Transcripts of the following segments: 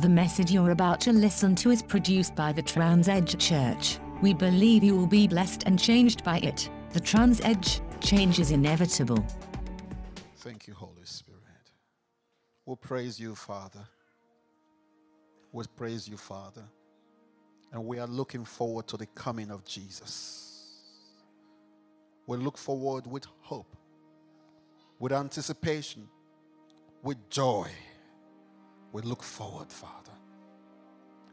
The message you're about to listen to is produced by the Trans Edge Church. We believe you will be blessed and changed by it. The Transedge change is inevitable. Thank you, Holy Spirit. We'll praise you, Father. We'll praise you, Father. And we are looking forward to the coming of Jesus. We look forward with hope, with anticipation, with joy. We look forward, Father.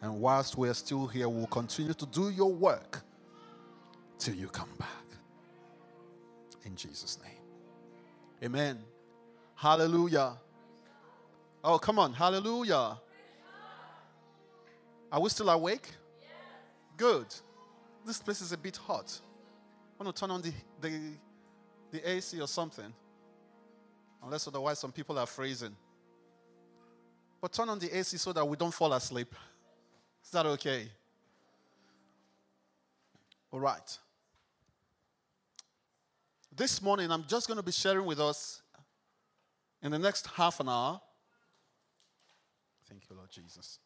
And whilst we are still here, we'll continue to do your work till you come back. In Jesus' name. Amen. Hallelujah. Oh, come on. Hallelujah. Are we still awake? Good. This place is a bit hot. I want to turn on the, the, the AC or something. Unless otherwise, some people are freezing. But turn on the AC so that we don't fall asleep. Is that okay? All right. This morning, I'm just going to be sharing with us in the next half an hour. Thank you, Lord Jesus.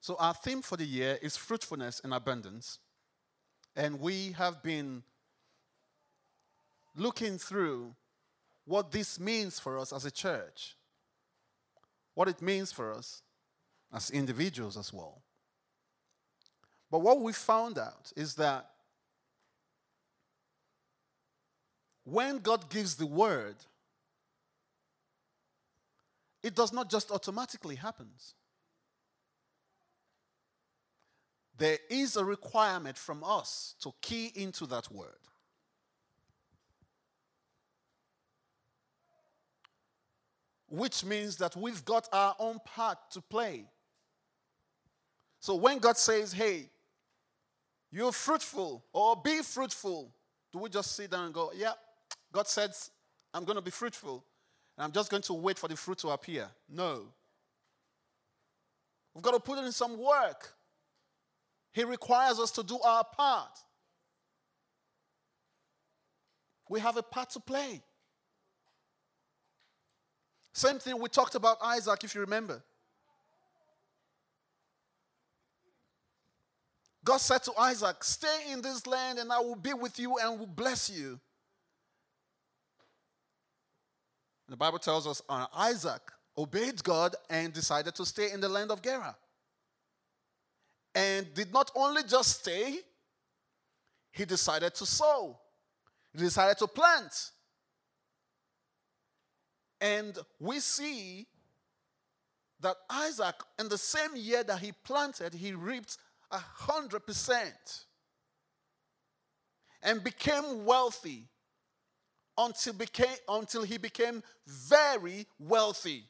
So, our theme for the year is fruitfulness and abundance. And we have been looking through what this means for us as a church, what it means for us as individuals as well. But what we found out is that when God gives the word, it does not just automatically happens. There is a requirement from us to key into that word. Which means that we've got our own part to play. So when God says, hey, you're fruitful or be fruitful, do we just sit down and go, yeah, God says, I'm going to be fruitful and I'm just going to wait for the fruit to appear? No. We've got to put in some work. He requires us to do our part. We have a part to play. Same thing we talked about Isaac, if you remember. God said to Isaac, Stay in this land and I will be with you and will bless you. The Bible tells us uh, Isaac obeyed God and decided to stay in the land of Gerar. And did not only just stay, he decided to sow, he decided to plant. And we see that Isaac, in the same year that he planted, he reaped a hundred percent and became wealthy until, became, until he became very wealthy.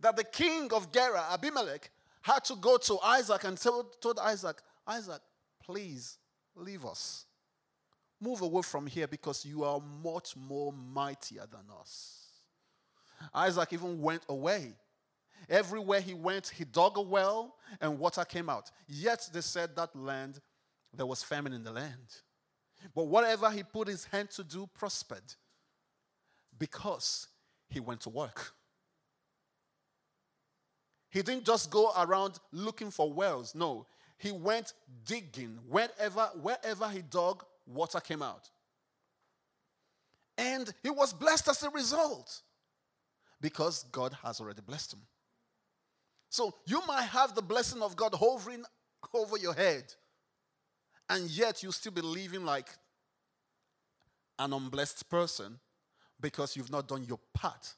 That the king of Gerar, Abimelech, had to go to Isaac and told, told Isaac, Isaac, please leave us. Move away from here because you are much more mightier than us. Isaac even went away. Everywhere he went, he dug a well and water came out. Yet they said that land, there was famine in the land. But whatever he put his hand to do prospered because he went to work. He didn't just go around looking for wells. No, he went digging. Wherever, wherever he dug, water came out. And he was blessed as a result because God has already blessed him. So you might have the blessing of God hovering over your head, and yet you still be living like an unblessed person because you've not done your part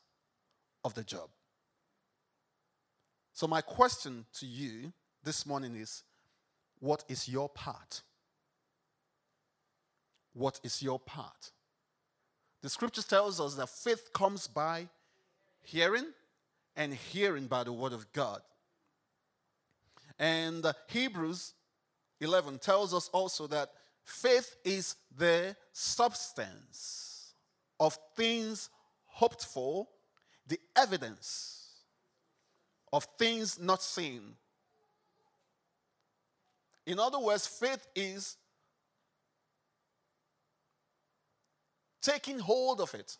of the job. So, my question to you this morning is what is your part? What is your part? The scripture tells us that faith comes by hearing, and hearing by the word of God. And Hebrews 11 tells us also that faith is the substance of things hoped for, the evidence of things not seen. In other words, faith is taking hold of it,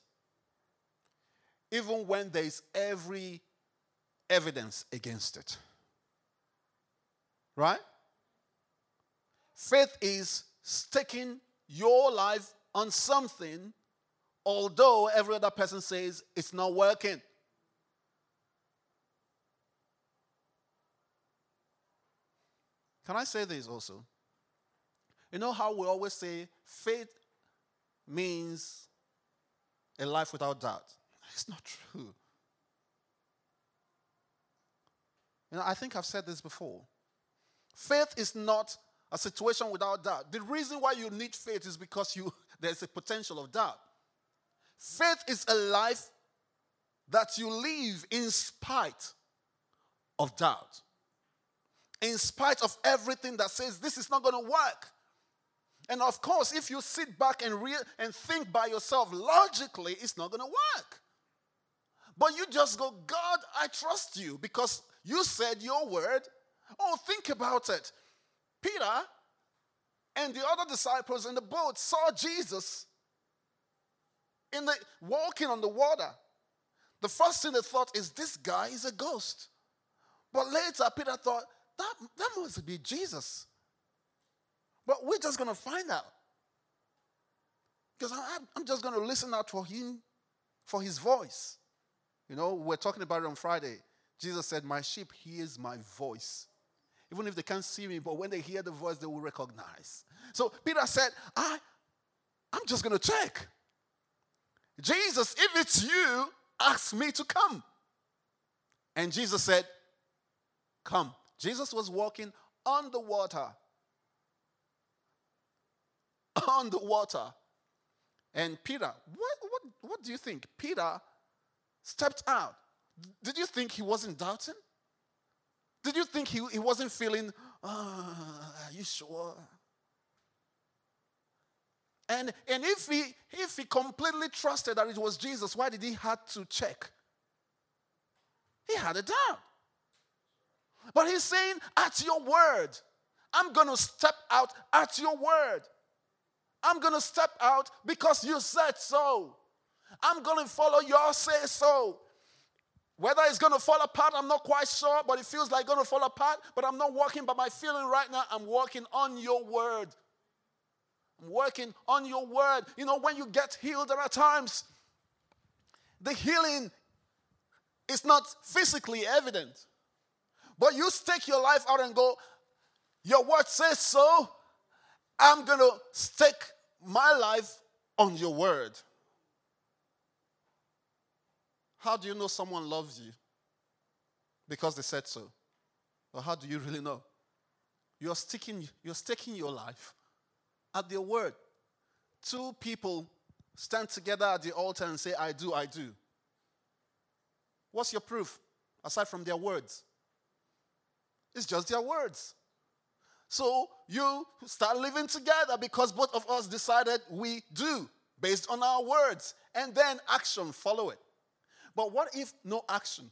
even when there is every evidence against it. Right? Faith is staking your life on something, although every other person says it's not working. Can I say this also? You know how we always say faith means a life without doubt? It's not true. You know, I think I've said this before. Faith is not a situation without doubt. The reason why you need faith is because you there's a potential of doubt. Faith is a life that you live in spite of doubt. In spite of everything that says this is not going to work. And of course, if you sit back and re- and think by yourself logically, it's not going to work. But you just go, God, I trust you because you said your word. Oh, think about it. Peter and the other disciples in the boat saw Jesus in the walking on the water. The first thing they thought is this guy is a ghost. But later Peter thought that, that must be Jesus. But we're just going to find out. Because I'm just going to listen out for him, for his voice. You know, we're talking about it on Friday. Jesus said, My sheep hears my voice. Even if they can't see me, but when they hear the voice, they will recognize. So Peter said, I, I'm just going to check. Jesus, if it's you, ask me to come. And Jesus said, Come. Jesus was walking on the water. On the water. And Peter, what, what, what do you think? Peter stepped out. Did you think he wasn't doubting? Did you think he, he wasn't feeling, oh, are you sure? And, and if, he, if he completely trusted that it was Jesus, why did he have to check? He had a doubt. But he's saying, at your word, I'm going to step out at your word. I'm going to step out because you said so. I'm going to follow your say so. Whether it's going to fall apart, I'm not quite sure, but it feels like going to fall apart. But I'm not walking by my feeling right now. I'm walking on your word. I'm working on your word. You know, when you get healed, there are times the healing is not physically evident. But you stake your life out and go, Your word says so. I'm going to stake my life on your word. How do you know someone loves you? Because they said so. Or how do you really know? You're sticking, you're staking your life at their word. Two people stand together at the altar and say, I do, I do. What's your proof aside from their words? It's just their words. So you start living together because both of us decided we do based on our words, and then action follow it. But what if no action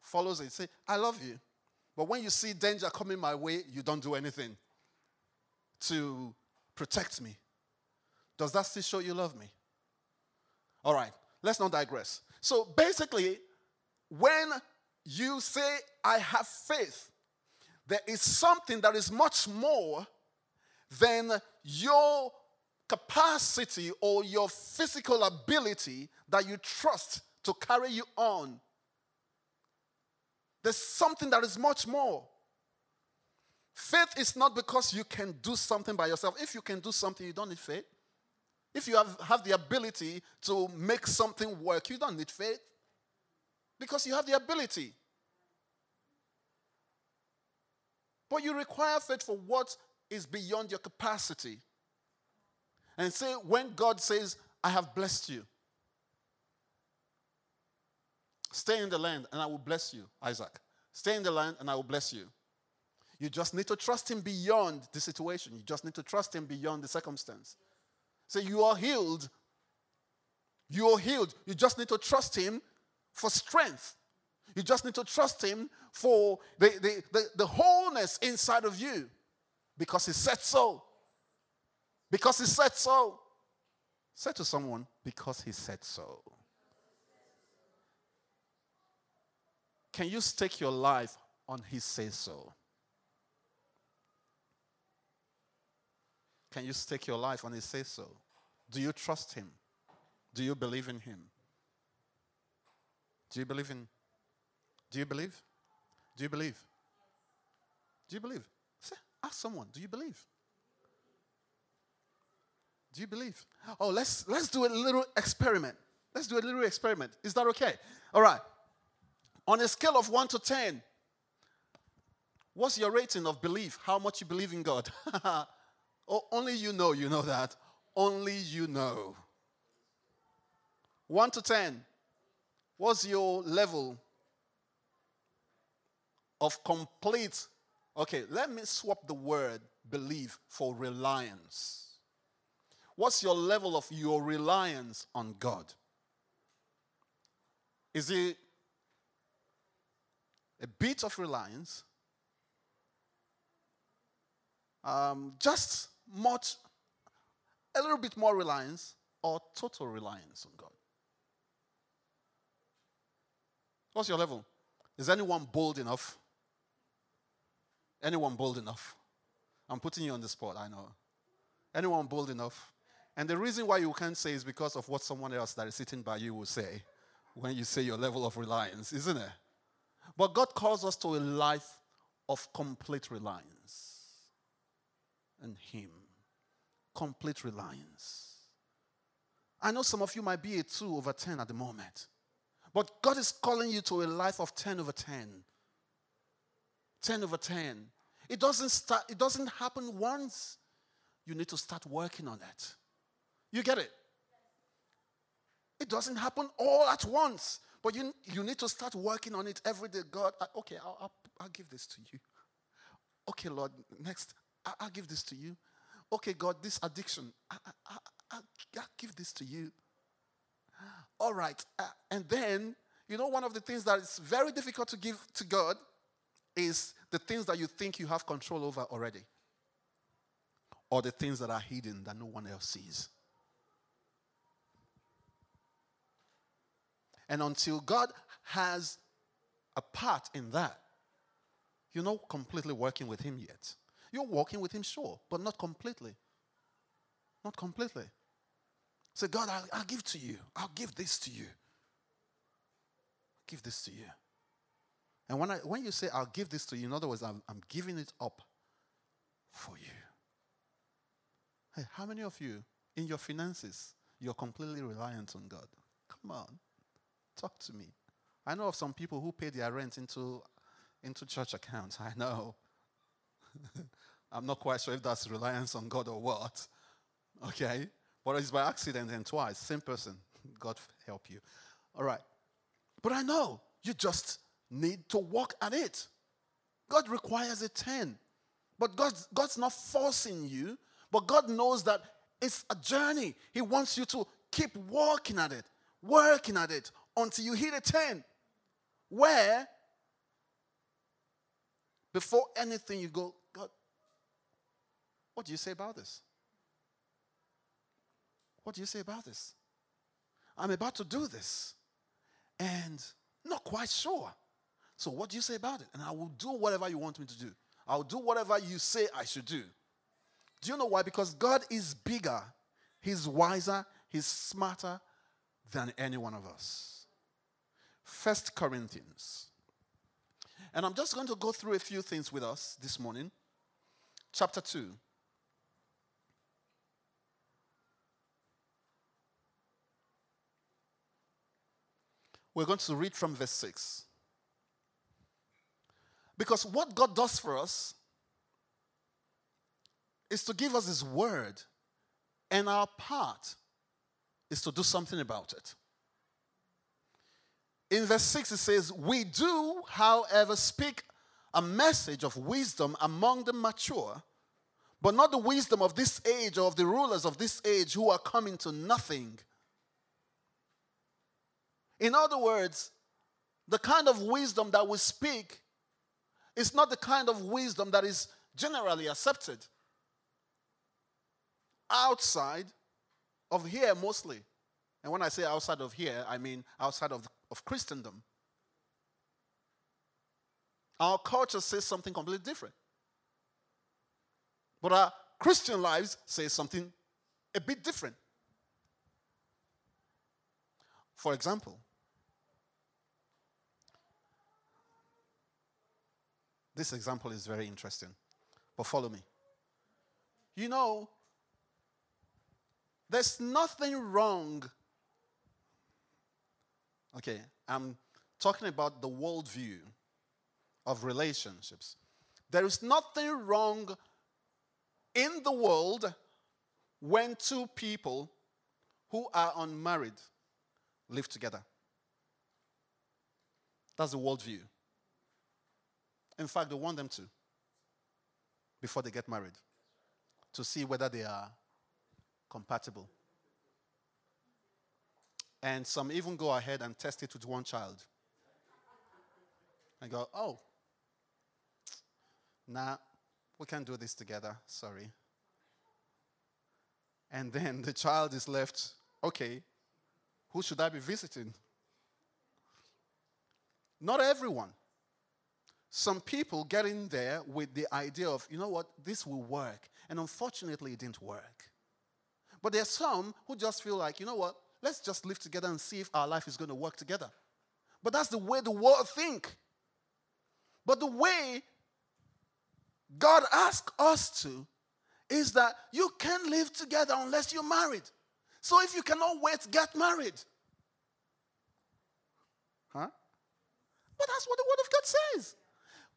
follows it? Say, I love you. But when you see danger coming my way, you don't do anything to protect me. Does that still show you love me? All right, let's not digress. So basically, when you say, I have faith, there is something that is much more than your capacity or your physical ability that you trust to carry you on. There's something that is much more. Faith is not because you can do something by yourself. If you can do something, you don't need faith. If you have, have the ability to make something work, you don't need faith. Because you have the ability. But you require faith for what is beyond your capacity. And say, when God says, I have blessed you, stay in the land and I will bless you, Isaac. Stay in the land and I will bless you. You just need to trust Him beyond the situation. You just need to trust Him beyond the circumstance. Say, you are healed. You are healed. You just need to trust Him for strength. You just need to trust Him for the, the, the, the wholeness inside of you because He said so. Because he said so. Say to someone, because he said so. Can you stake your life on His say so? Can you stake your life on His say so? Do you trust Him? Do you believe in Him? Do you believe in? Do you believe? Do you believe? Do you believe? Say, ask someone, do you believe? Do you believe? Oh, let's let's do a little experiment. Let's do a little experiment. Is that okay? All right. On a scale of 1 to 10, what's your rating of belief? How much you believe in God? oh, only you know, you know that. Only you know. 1 to 10, what's your level of complete? Okay, let me swap the word believe for reliance. What's your level of your reliance on God? Is it a bit of reliance? Um, just much, a little bit more reliance, or total reliance on God? What's your level? Is anyone bold enough? Anyone bold enough? I'm putting you on the spot, I know. Anyone bold enough? And the reason why you can't say is because of what someone else that is sitting by you will say when you say your level of reliance, isn't it? But God calls us to a life of complete reliance in Him. Complete reliance. I know some of you might be a 2 over 10 at the moment, but God is calling you to a life of 10 over 10. 10 over 10. It doesn't start, it doesn't happen once. You need to start working on it. You get it? It doesn't happen all at once, but you, you need to start working on it every day. God, I, okay, I'll, I'll, I'll, give this to you. Okay, Lord, next, I, will give this to you. Okay, God, this addiction, I, will give this to you. All right, uh, and then, you know, one of the things that is very difficult to give to God is the things that you think you have control over already, or the things that are hidden that no one else sees. And until God has a part in that, you're not completely working with Him yet. You're working with Him, sure, but not completely. Not completely. Say, God, I'll, I'll give to you. I'll give this to you. I'll give this to you. And when, I, when you say, I'll give this to you, in other words, I'm, I'm giving it up for you. Hey, how many of you, in your finances, you're completely reliant on God? Come on. Talk to me. I know of some people who pay their rent into, into church accounts. I know. I'm not quite sure if that's reliance on God or what. Okay? But it's by accident and twice. Same person. God help you. All right. But I know you just need to walk at it. God requires a 10. But God's, God's not forcing you, but God knows that it's a journey. He wants you to keep walking at it, working at it until you hit a 10 where before anything you go, God, what do you say about this? What do you say about this? I'm about to do this and not quite sure. So, what do you say about it? And I will do whatever you want me to do. I'll do whatever you say I should do. Do you know why? Because God is bigger, He's wiser, He's smarter than any one of us. First Corinthians. And I'm just going to go through a few things with us this morning. Chapter 2. We're going to read from verse 6. Because what God does for us is to give us His word, and our part is to do something about it. In verse 6, it says, We do, however, speak a message of wisdom among the mature, but not the wisdom of this age or of the rulers of this age who are coming to nothing. In other words, the kind of wisdom that we speak is not the kind of wisdom that is generally accepted outside of here mostly. And when I say outside of here, I mean outside of, of Christendom. Our culture says something completely different. But our Christian lives say something a bit different. For example, this example is very interesting, but follow me. You know, there's nothing wrong. Okay, I'm talking about the worldview of relationships. There is nothing wrong in the world when two people who are unmarried live together. That's the worldview. In fact, they want them to before they get married to see whether they are compatible. And some even go ahead and test it with one child. I go, oh, nah, we can't do this together, sorry. And then the child is left, okay, who should I be visiting? Not everyone. Some people get in there with the idea of, you know what, this will work. And unfortunately, it didn't work. But there are some who just feel like, you know what, let's just live together and see if our life is going to work together. But that's the way the world think. But the way God asks us to is that you can't live together unless you're married. So if you cannot wait, get married. Huh? But that's what the Word of God says.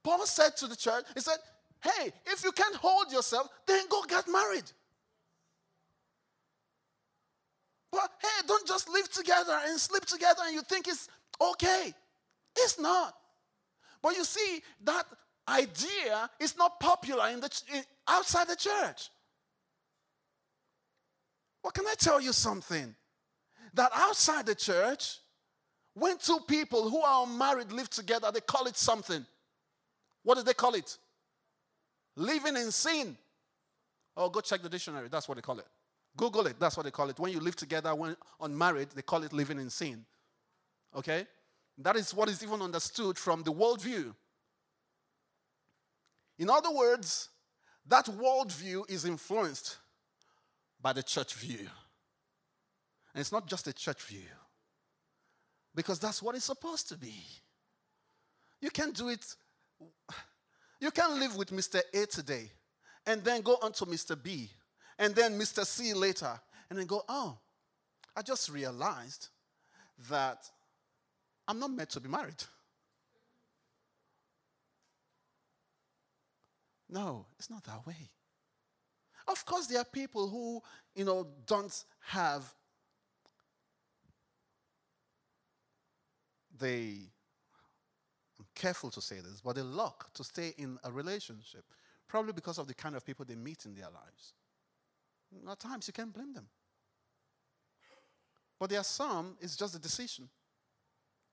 Paul said to the church, he said, hey, if you can't hold yourself, then go get married. Hey, don't just live together and sleep together and you think it's okay. It's not. But you see, that idea is not popular in the, outside the church. Well, can I tell you something? That outside the church, when two people who are married live together, they call it something. What do they call it? Living in sin. Oh, go check the dictionary. That's what they call it. Google it. That's what they call it. When you live together, when unmarried, they call it living in sin. Okay? That is what is even understood from the worldview. In other words, that worldview is influenced by the church view. And it's not just a church view, because that's what it's supposed to be. You can do it, you can live with Mr. A today and then go on to Mr. B and then Mr. C later and then go, oh, I just realized that I'm not meant to be married. No, it's not that way. Of course, there are people who, you know, don't have the, I'm careful to say this, but the luck to stay in a relationship, probably because of the kind of people they meet in their lives. At times, you can't blame them. But there are some, it's just a decision.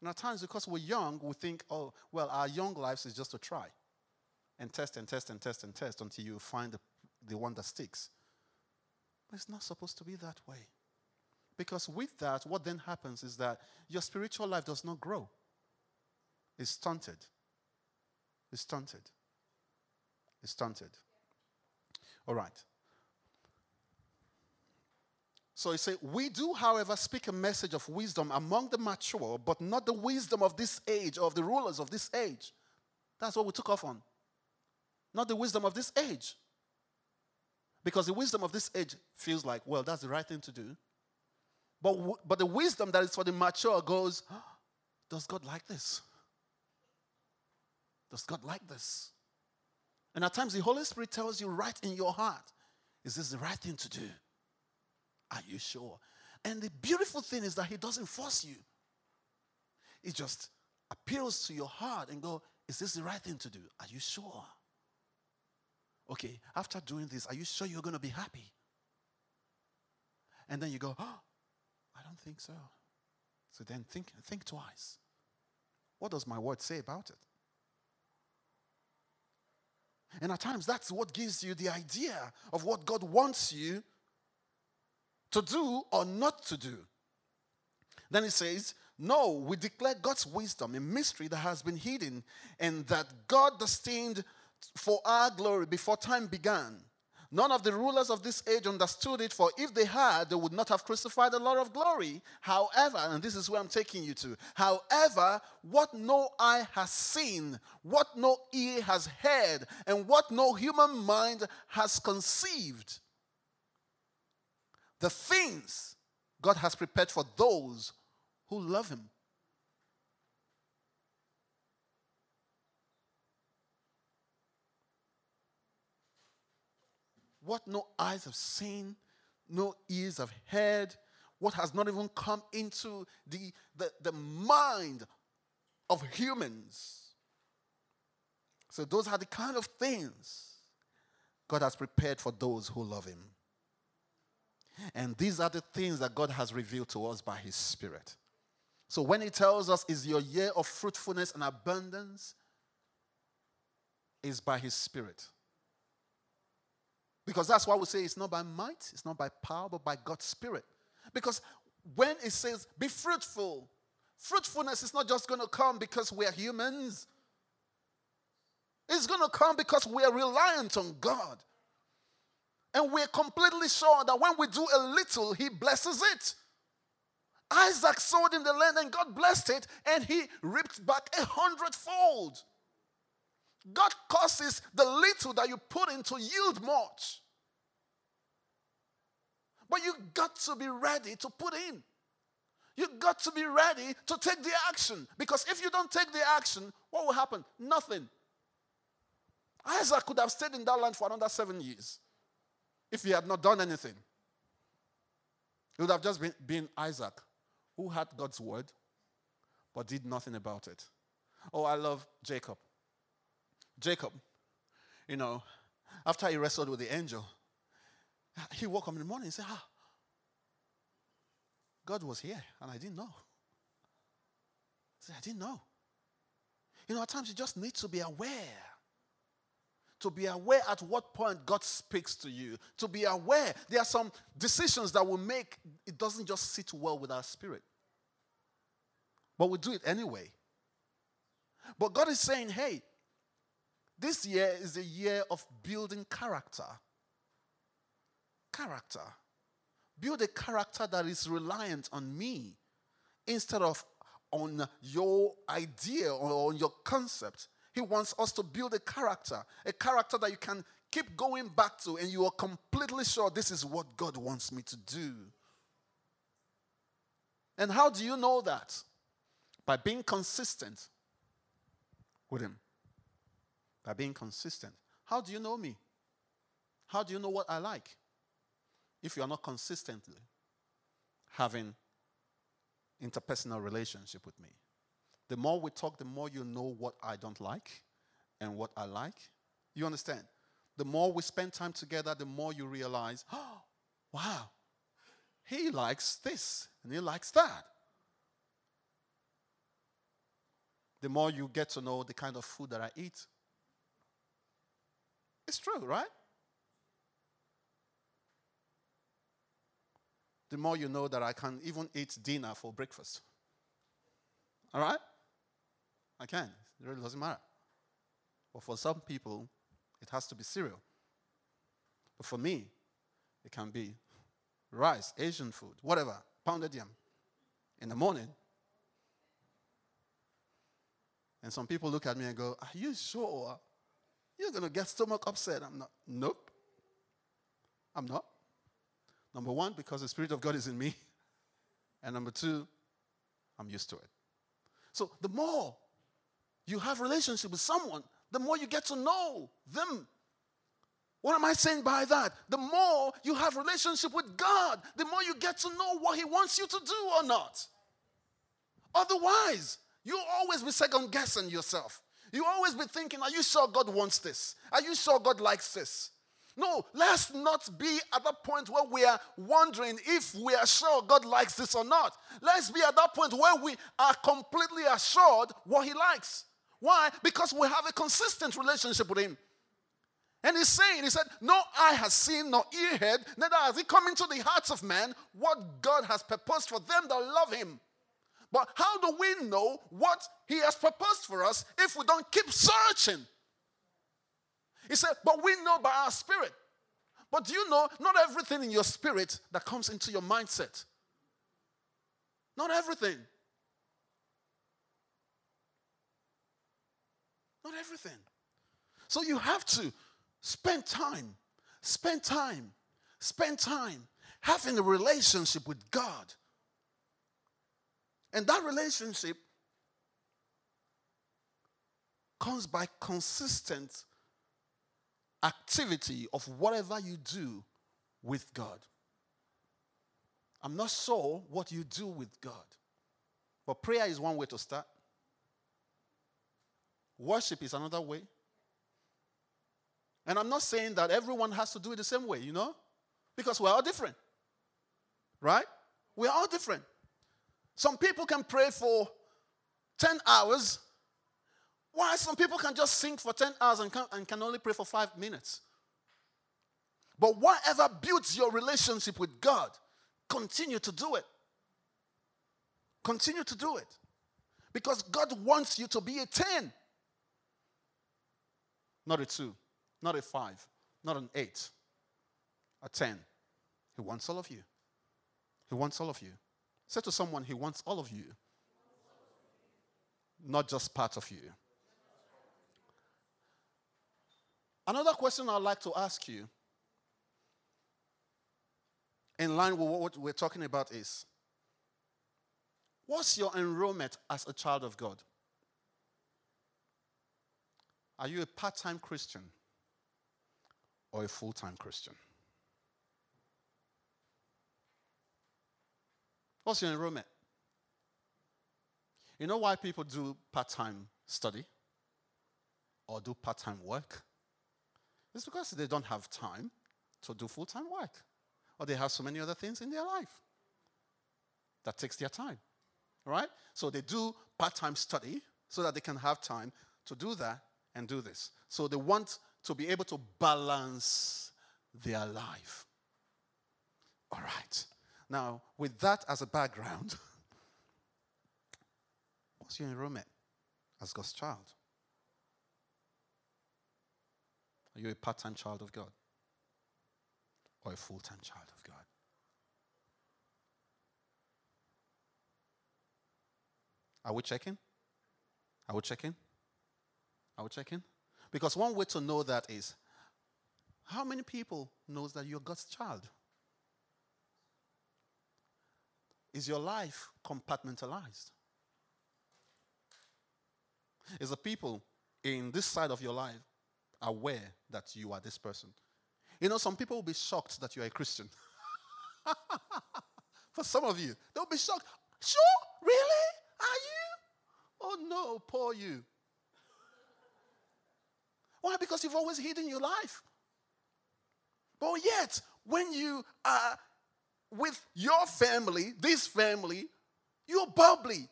And at times, because we're young, we think, oh, well, our young lives is just to try and test and test and test and test until you find the, the one that sticks. But it's not supposed to be that way. Because with that, what then happens is that your spiritual life does not grow, it's stunted. It's stunted. It's stunted. All right. So he said, We do, however, speak a message of wisdom among the mature, but not the wisdom of this age, of the rulers of this age. That's what we took off on. Not the wisdom of this age. Because the wisdom of this age feels like, well, that's the right thing to do. But, but the wisdom that is for the mature goes, does God like this? Does God like this? And at times the Holy Spirit tells you right in your heart, is this the right thing to do? Are you sure? And the beautiful thing is that he doesn't force you. He just appeals to your heart and go, is this the right thing to do? Are you sure? Okay, after doing this, are you sure you're going to be happy? And then you go, oh, I don't think so. So then think, think twice. What does my word say about it? And at times, that's what gives you the idea of what God wants you to do or not to do. Then it says, No, we declare God's wisdom, a mystery that has been hidden, and that God destined for our glory before time began. None of the rulers of this age understood it, for if they had, they would not have crucified the Lord of glory. However, and this is where I'm taking you to, however, what no eye has seen, what no ear has heard, and what no human mind has conceived, the things God has prepared for those who love Him. what no eyes have seen, no ears have heard, what has not even come into the, the, the mind of humans. So, those are the kind of things God has prepared for those who love Him. And these are the things that God has revealed to us by His Spirit. So, when He tells us, is your year of fruitfulness and abundance, is by His Spirit. Because that's why we say it's not by might, it's not by power, but by God's Spirit. Because when it says be fruitful, fruitfulness is not just going to come because we're humans, it's going to come because we're reliant on God. And we're completely sure that when we do a little, He blesses it. Isaac sowed in the land and God blessed it, and he reaped back a hundredfold. God causes the little that you put in to yield much. But you got to be ready to put in. You got to be ready to take the action. Because if you don't take the action, what will happen? Nothing. Isaac could have stayed in that land for another seven years if he had not done anything. He would have just been, been Isaac, who had God's word but did nothing about it. Oh, I love Jacob. Jacob, you know, after he wrestled with the angel, he woke up in the morning and said, Ah, God was here and I didn't know. I said, I didn't know. You know, at times you just need to be aware. To be aware at what point God speaks to you. To be aware. There are some decisions that we make, it doesn't just sit well with our spirit. But we do it anyway. But God is saying, hey, this year is a year of building character. Character. Build a character that is reliant on me instead of on your idea or on your concept. He wants us to build a character, a character that you can keep going back to, and you are completely sure this is what God wants me to do. And how do you know that? By being consistent with Him by being consistent. How do you know me? How do you know what I like? If you are not consistently having interpersonal relationship with me. The more we talk, the more you know what I don't like and what I like. You understand? The more we spend time together, the more you realize, oh, wow, he likes this and he likes that. The more you get to know the kind of food that I eat, it's true, right? The more you know that I can even eat dinner for breakfast. All right? I can. It really doesn't matter. But for some people, it has to be cereal. But for me, it can be rice, Asian food, whatever, pounded yam in the morning. And some people look at me and go, Are you sure you're going to get stomach upset. I'm not. Nope. I'm not. Number one, because the Spirit of God is in me. And number two, I'm used to it. So the more you have relationship with someone, the more you get to know them. What am I saying by that? The more you have relationship with God, the more you get to know what He wants you to do or not. Otherwise, you always be second guessing yourself. You always be thinking, are you sure God wants this? Are you sure God likes this? No, let's not be at that point where we are wondering if we are sure God likes this or not. Let's be at that point where we are completely assured what He likes. Why? Because we have a consistent relationship with Him. And He's saying, He said, No eye has seen, nor ear heard, neither has it come into the hearts of man what God has purposed for them that love Him. But how do we know what He has proposed for us if we don't keep searching? He said, But we know by our spirit. But do you know not everything in your spirit that comes into your mindset? Not everything. Not everything. So you have to spend time, spend time, spend time having a relationship with God. And that relationship comes by consistent activity of whatever you do with God. I'm not sure what you do with God, but prayer is one way to start. Worship is another way. And I'm not saying that everyone has to do it the same way, you know, because we're all different, right? We're all different. Some people can pray for 10 hours, while some people can just sing for 10 hours and can, and can only pray for five minutes. But whatever builds your relationship with God, continue to do it. Continue to do it. Because God wants you to be a 10, not a 2, not a 5, not an 8, a 10. He wants all of you. He wants all of you. Say to someone, He wants all of you, not just part of you. Another question I'd like to ask you, in line with what we're talking about, is what's your enrollment as a child of God? Are you a part time Christian or a full time Christian? What's your enrollment? You know why people do part time study or do part time work? It's because they don't have time to do full time work, or they have so many other things in their life that takes their time. Right? So they do part time study so that they can have time to do that and do this. So they want to be able to balance their life. All right. Now, with that as a background, what's your enrollment as God's child? Are you a part time child of God or a full time child of God? Are we checking? Are we checking? We checking? Because one way to know that is how many people knows that you're God's child? Is your life compartmentalized? Is the people in this side of your life aware that you are this person? You know, some people will be shocked that you are a Christian. For some of you, they'll be shocked. Sure? Really? Are you? Oh no, poor you. Why? Because you've always hidden your life. But yet, when you are with your family, this family, you're bubbly.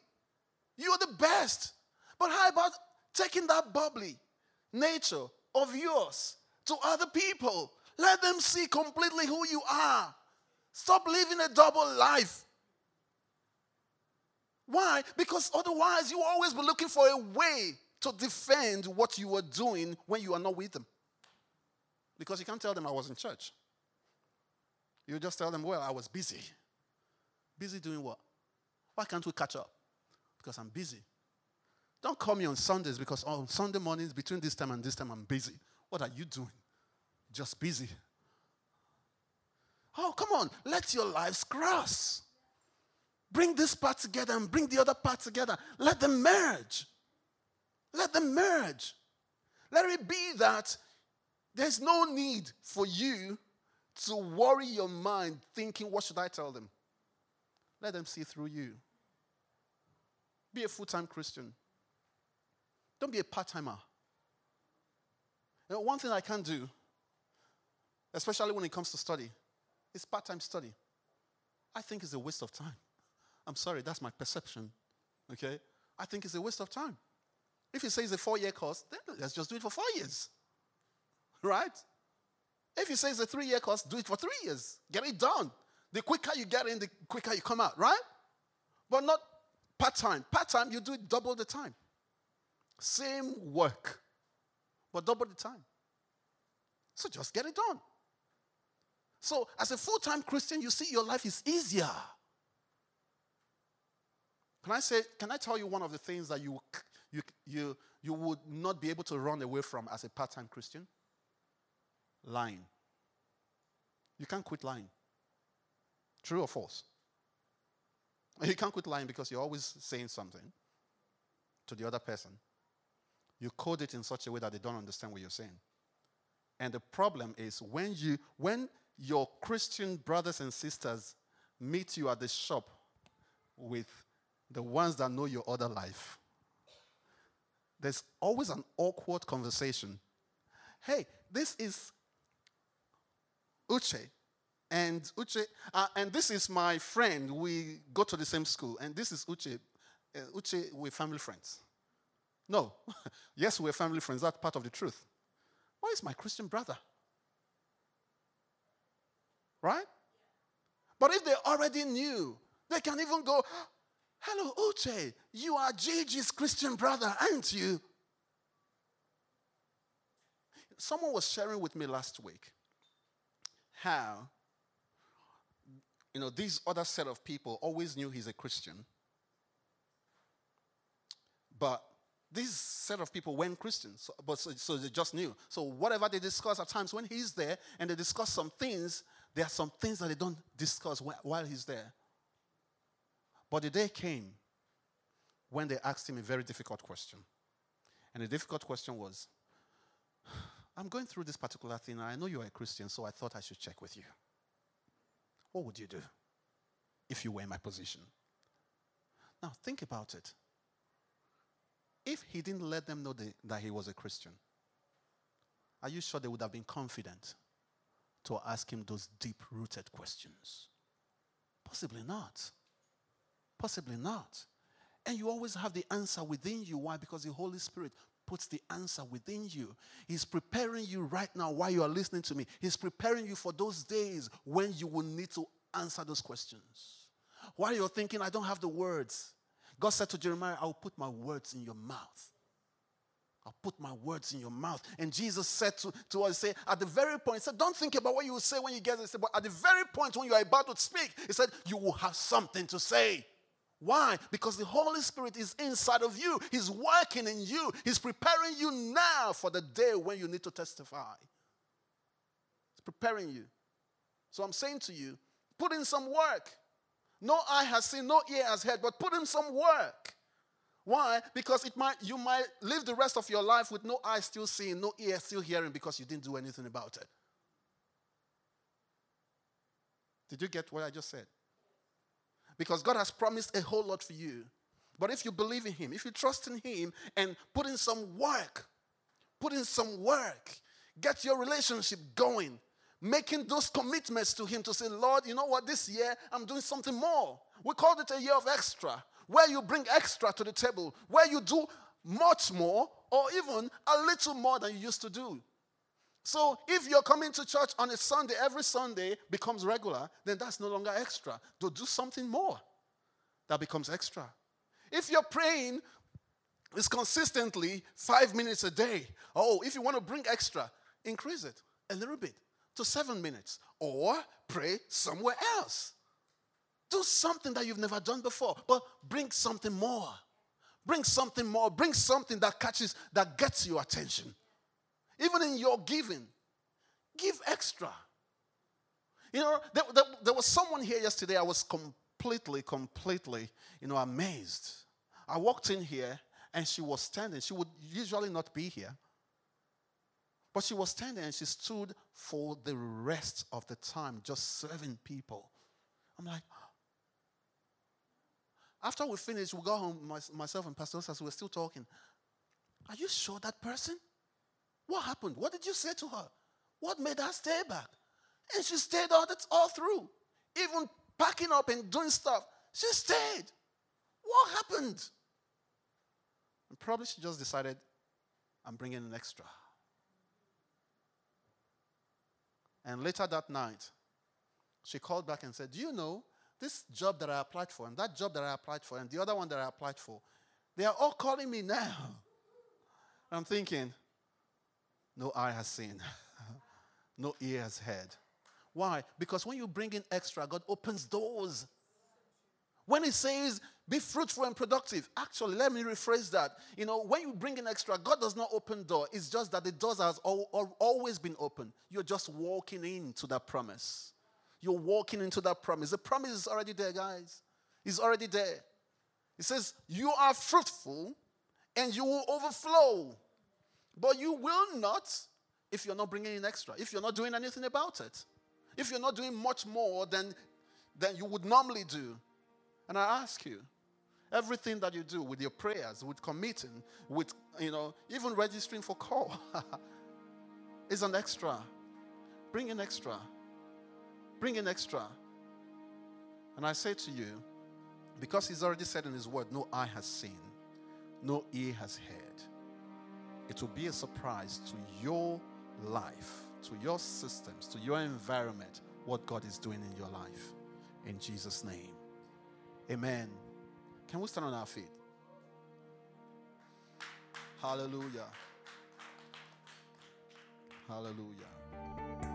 You're the best. But how about taking that bubbly nature of yours to other people? Let them see completely who you are. Stop living a double life. Why? Because otherwise, you always be looking for a way to defend what you were doing when you are not with them. Because you can't tell them I was in church. You just tell them, well, I was busy. Busy doing what? Why can't we catch up? Because I'm busy. Don't call me on Sundays because on Sunday mornings, between this time and this time, I'm busy. What are you doing? Just busy. Oh, come on. Let your lives cross. Bring this part together and bring the other part together. Let them merge. Let them merge. Let it be that there's no need for you to worry your mind thinking, what should I tell them? Let them see through you. Be a full time Christian. Don't be a part timer. You know, one thing I can do, especially when it comes to study, is part time study. I think it's a waste of time. I'm sorry, that's my perception. Okay? I think it's a waste of time. If you say it's a four year course, then let's just do it for four years. Right? If you say it's a three year course, do it for three years. Get it done. The quicker you get in, the quicker you come out, right? But not part time. Part time, you do it double the time. Same work, but double the time. So just get it done. So, as a full time Christian, you see your life is easier. Can I say, can I tell you one of the things that you, you, you, you would not be able to run away from as a part time Christian? Lying. You can't quit lying. True or false? You can't quit lying because you're always saying something to the other person. You code it in such a way that they don't understand what you're saying. And the problem is when you when your Christian brothers and sisters meet you at the shop with the ones that know your other life, there's always an awkward conversation. Hey, this is Uche. And Uche, uh, and this is my friend. We go to the same school. And this is Uche. Uh, Uche, we're family friends. No. yes, we're family friends. That's part of the truth. Why is my Christian brother? Right? But if they already knew, they can even go, Hello, Uche, you are Gigi's Christian brother, aren't you? Someone was sharing with me last week how, you know, this other set of people always knew he's a Christian, but this set of people weren't Christians, so, but so, so, they just knew. So whatever they discuss at times when he's there, and they discuss some things, there are some things that they don't discuss while he's there. But the day came when they asked him a very difficult question, and the difficult question was, "I'm going through this particular thing, and I know you are a Christian, so I thought I should check with you. What would you do if you were in my position?" Now think about it if he didn't let them know the, that he was a Christian, are you sure they would have been confident to ask him those deep rooted questions? Possibly not. Possibly not. And you always have the answer within you. Why? Because the Holy Spirit puts the answer within you. He's preparing you right now while you are listening to me. He's preparing you for those days when you will need to answer those questions. While you're thinking, I don't have the words, God said to Jeremiah, I'll put my words in your mouth. I'll put my words in your mouth. And Jesus said to, to us, say, at the very point, he said, don't think about what you will say when you get there. But at the very point when you are about to speak, he said, you will have something to say. Why? Because the Holy Spirit is inside of you. He's working in you. He's preparing you now for the day when you need to testify. He's preparing you. So I'm saying to you, put in some work. No eye has seen, no ear has heard, but put in some work. Why? Because it might you might live the rest of your life with no eye still seeing, no ear still hearing because you didn't do anything about it. Did you get what I just said? Because God has promised a whole lot for you. But if you believe in Him, if you trust in Him and put in some work, put in some work, get your relationship going, making those commitments to Him to say, Lord, you know what, this year I'm doing something more. We called it a year of extra, where you bring extra to the table, where you do much more or even a little more than you used to do. So if you're coming to church on a Sunday, every Sunday becomes regular, then that's no longer extra. To do something more, that becomes extra. If you're praying is consistently five minutes a day, oh, if you want to bring extra, increase it a little bit to seven minutes or pray somewhere else. Do something that you've never done before, but bring something more. Bring something more. Bring something that catches, that gets your attention. Even in your giving, give extra. You know, there, there, there was someone here yesterday, I was completely, completely, you know, amazed. I walked in here and she was standing. She would usually not be here. But she was standing and she stood for the rest of the time, just serving people. I'm like, after we finished, we got home, my, myself and Pastor Osas, we were still talking. Are you sure that person? What happened? What did you say to her? What made her stay back? And she stayed all, that, all through. Even packing up and doing stuff. She stayed. What happened? And probably she just decided, I'm bringing an extra. And later that night, she called back and said, Do you know this job that I applied for, and that job that I applied for, and the other one that I applied for, they are all calling me now. I'm thinking, no eye has seen, no ear has heard. Why? Because when you bring in extra, God opens doors. When He says, be fruitful and productive, actually, let me rephrase that. You know, when you bring in extra, God does not open door. It's just that the doors has always been open. You're just walking into that promise. You're walking into that promise. The promise is already there, guys. It's already there. It says, You are fruitful and you will overflow. But you will not if you're not bringing in extra, if you're not doing anything about it, if you're not doing much more than, than you would normally do. And I ask you, everything that you do with your prayers, with committing, with, you know, even registering for call is an extra. Bring in extra. Bring in extra. And I say to you, because he's already said in his word, no eye has seen, no ear has heard. It will be a surprise to your life, to your systems, to your environment, what God is doing in your life. In Jesus' name. Amen. Can we stand on our feet? Hallelujah. Hallelujah.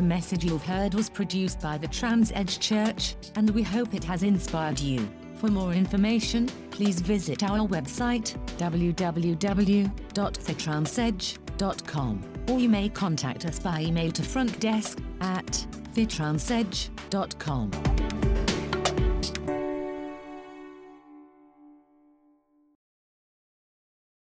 The message you've heard was produced by the Trans Edge Church, and we hope it has inspired you. For more information, please visit our website www.thetransedge.com, or you may contact us by email to frontdesk at thetransedge.com.